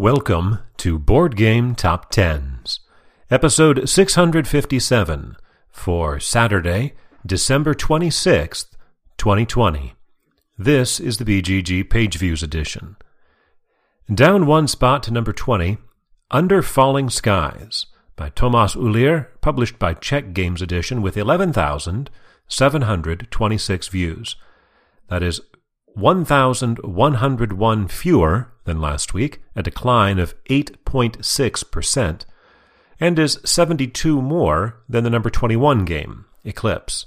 Welcome to Board Game Top Tens, episode 657 for Saturday, December 26th, 2020. This is the BGG Page Views edition. Down one spot to number 20, Under Falling Skies by Tomas Uhlíř, published by Czech Games Edition with 11,726 views. That is 1,101 fewer than last week, a decline of 8.6%, and is 72 more than the number 21 game, Eclipse.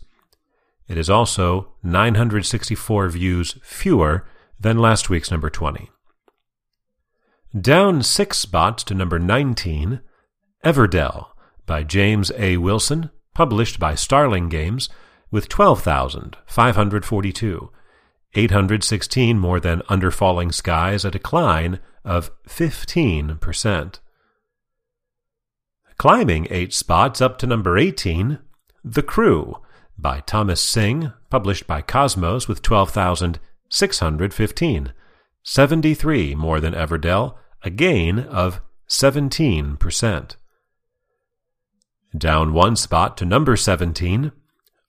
It is also 964 views fewer than last week's number 20. Down six spots to number 19, Everdell by James A. Wilson, published by Starling Games, with 12,542. 816 more than Under Falling Skies, a decline of 15%. Climbing eight spots up to number 18, The Crew by Thomas Sing, published by Kosmos with 12,615. 73 more than Everdell, a gain of 17%. Down one spot to number 17,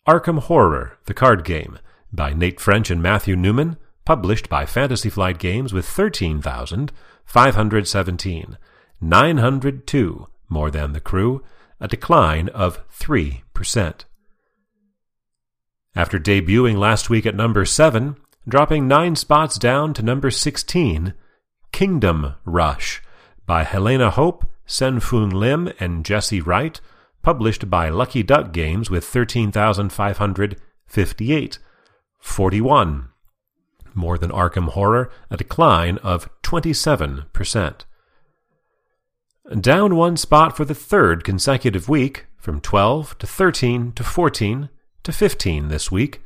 Arkham Horror, the card game, by Nate French and Matthew Newman, published by Fantasy Flight Games with 13,517. 902 more than the crew, a decline of 3%. After debuting last week at number 7, dropping 9 spots down to number 16, Kingdom Rush by Helena Hope, Sen-Foong Lim, and Jessey Wright, published by Lucky Duck Games with 13,558. 41. More than Arkham Horror, a decline of 27%. Down one spot for the third consecutive week, from 12 to 13 to 14 to 15 this week,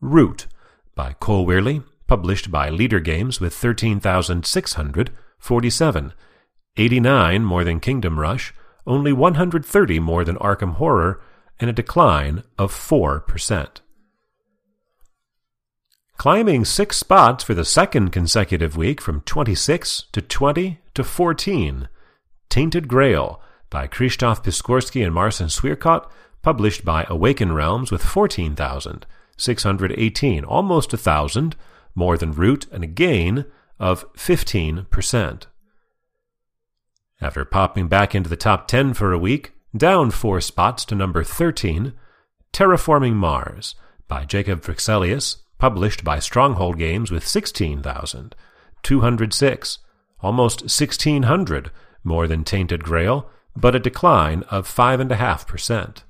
Root by Cole Wehrle, published by Leder Games with 13,647. 89 more than Kingdom Rush, only 130 more than Arkham Horror, and a decline of 4%. Climbing six spots for the second consecutive week from 26 to 20 to 14. Tainted Grail by Krzysztof Piskorski and Marcin Swierkot, published by Awaken Realms with 14,618, almost a thousand, more than Root, and a gain of 15%. After popping back into the top 10 for a week, down four spots to number 13, Terraforming Mars by Jacob Fryxelius, published by Stronghold Games with 16,206, almost 1,600 more than Tainted Grail, but a decline of 5.5%.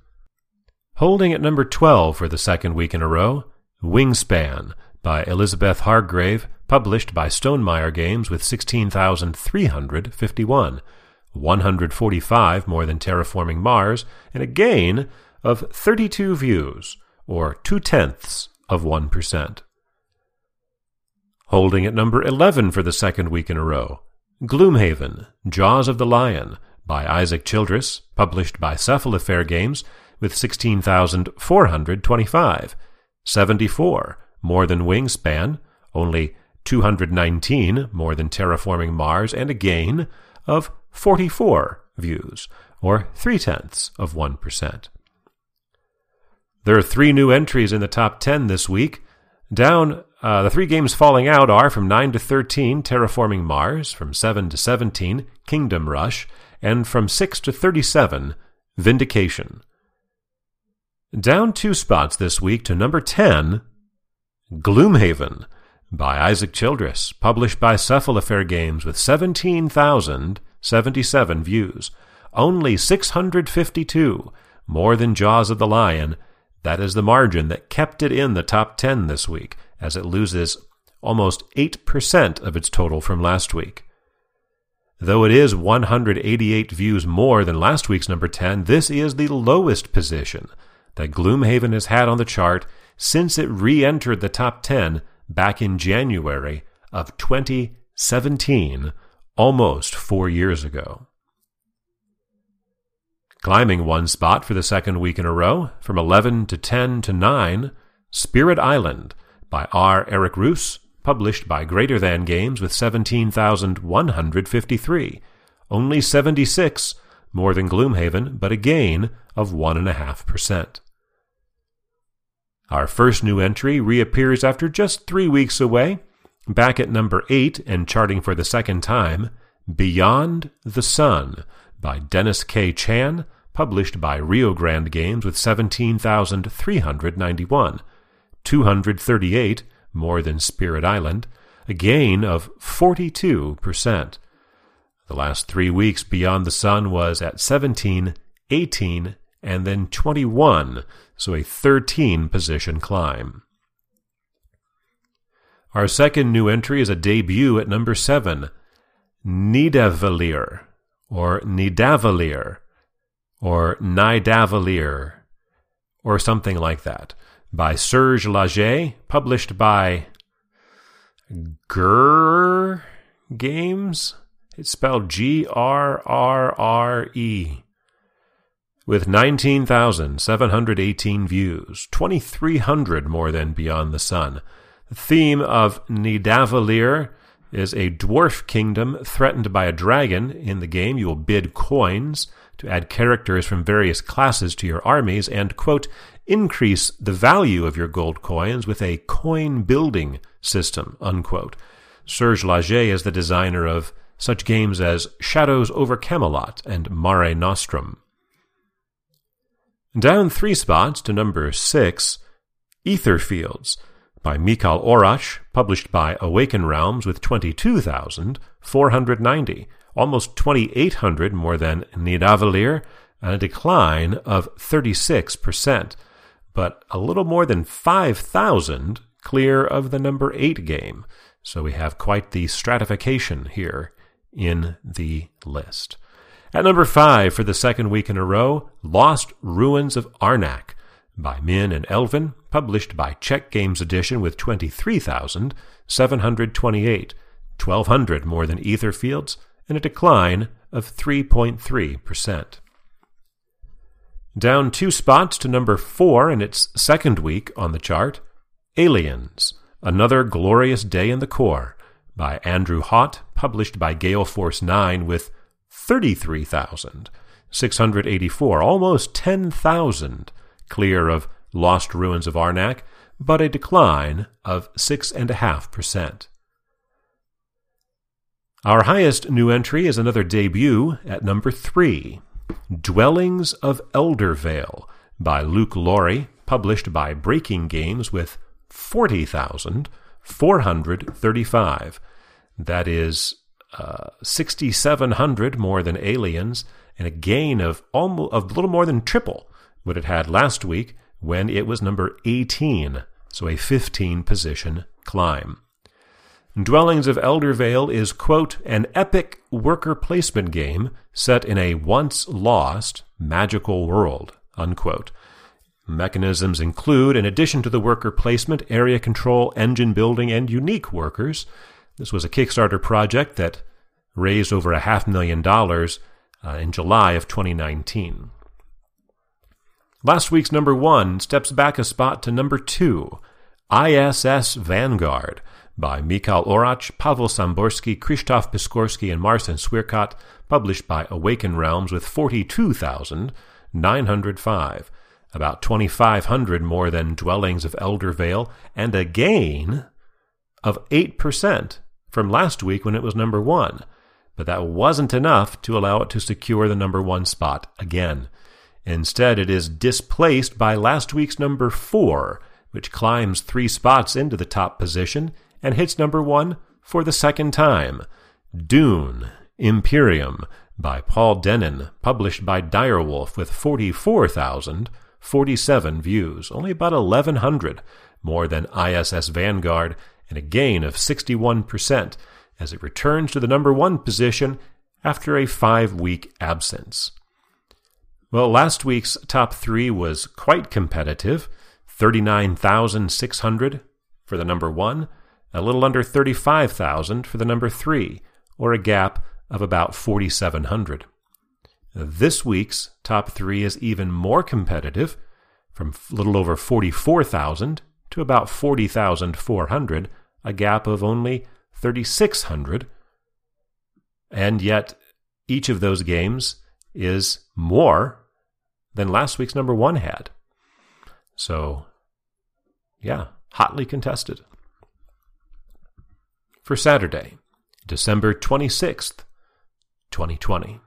Holding at number 12 for the second week in a row, Wingspan by Elizabeth Hargrave, published by Stonemaier Games with 16,351, 145 more than Terraforming Mars, and a gain of 32 views, or two tenths of 1%. Holding at number 11 for the second week in a row, Gloomhaven, Jaws of the Lion, by Isaac Childress, published by Cephalofair Games, with 16,425, 74 more than Wingspan, only 219 more than Terraforming Mars, and a gain of 44 views, or three tenths of 1%. There are three new entries in the top 10 this week. Down, uh, the three games falling out are from 9 to 13, Terraforming Mars, from 7 to 17, Kingdom Rush, and from 6 to 37, Vindication. Down two spots this week to number 10, Gloomhaven, by Isaac Childress, published by Cephalofair Games with 17,077 views. Only 652, more than Jaws of the Lion, that is the margin that kept it in the top 10 this week, as it loses almost 8% of its total from last week. Though it is 188 views more than last week's number 10, this is the lowest position that Gloomhaven has had on the chart since it re entered the top 10 back in January of 2017, almost four years ago. Climbing one spot for the second week in a row, from 11 to 10 to 9, Spirit Island by R. Eric Reuss, published by Greater Than Games with 17,153. Only 76 more than Gloomhaven, but a gain of 1.5%. Our first new entry reappears after just three weeks away, back at number 8 and charting for the second time Beyond the Sun by Dennis K. Chan, published by Rio Grande Games with 17,391. 238 more than Spirit Island, a gain of 42%. The last three weeks Beyond the Sun was at 17, 18, and then 21, so a 13 position climb. Our second new entry is a debut at number 7, Nidavellir, or Nidavellir, or Nidavellir, or something like that by Serge Laget, published by Grrre Games. It's spelled G R R R E. With 19,718 views, 2,300 more than Beyond the Sun. The theme of Nidavellir is a dwarf kingdom threatened by a dragon. In the game, you will bid coins to add characters from various classes to your armies and, quote, increase the value of your gold coins with a coin building system, unquote. Serge Laget is the designer of such games as Shadows over Camelot and Mare Nostrum. Down three spots to number six, Aetherfields by Mikhail Oracz, published by Awaken Realms with 22,490, almost 2,800 more than Nidavellir, and a decline of 36% but a little more than 5,000 clear of the number 8 game. So we have quite the stratification here in the list. At number 5 for the second week in a row, Lost Ruins of Arnak by Min and Elwen, published by Czech Games Edition with 23,728, 1,200 more than Aetherfields, and a decline of 3.3%. Down two spots to number four in its second week on the chart, Aliens, Another Glorious Day in the Corps, by Andrew Haught, published by Gale Force 9 with 33,684, almost 10,000 clear of Lost Ruins of Arnak, but a decline of 6.5%. Our highest new entry is another debut at number 3, Dwellings of Eldervale by Luke Laurie, published by Breaking Games with 40,435. That is uh, 6,700 more than Aliens and a gain of almost of little more than triple what it had last week when it was number 18, so a 15 position climb. Dwellings of Eldervale is, quote, an epic worker placement game set in a once lost magical world, unquote. Mechanisms include, in addition to the worker placement, area control, engine building, and unique workers. This was a Kickstarter project that raised over a half million dollars uh, in July of 2019. Last week's number one steps back a spot to number two, ISS Vanguard by Mikhail Oracz, Pavel Samborski, Krzysztof Piskorski, and Marcin Swierkot, published by Awaken Realms with 42,905, about 2,500 more than Dwellings of Eldervale, and a gain of 8% from last week when it was number one. But that wasn't enough to allow it to secure the number one spot again. Instead, it is displaced by last week's number four, which climbs three spots into the top position and hits number one for the second time. Dune, Imperium, by Paul Dennen, published by Direwolf with 44,047 views, only about 1,100 more than ISS Vanguard, and a gain of 61% as it returns to the number one position after a five week absence. Well, last week's top three was quite competitive 39,600 for the number one, a little under 35,000 for the number 3, or a gap of about 4,700. This week's top 3 is even more competitive, from a little over 44,000 to about 40,400, a gap of only 3,600. And yet, each of those games is more than last week's number one had. So, yeah, hotly contested. For Saturday, December 26th, 2020.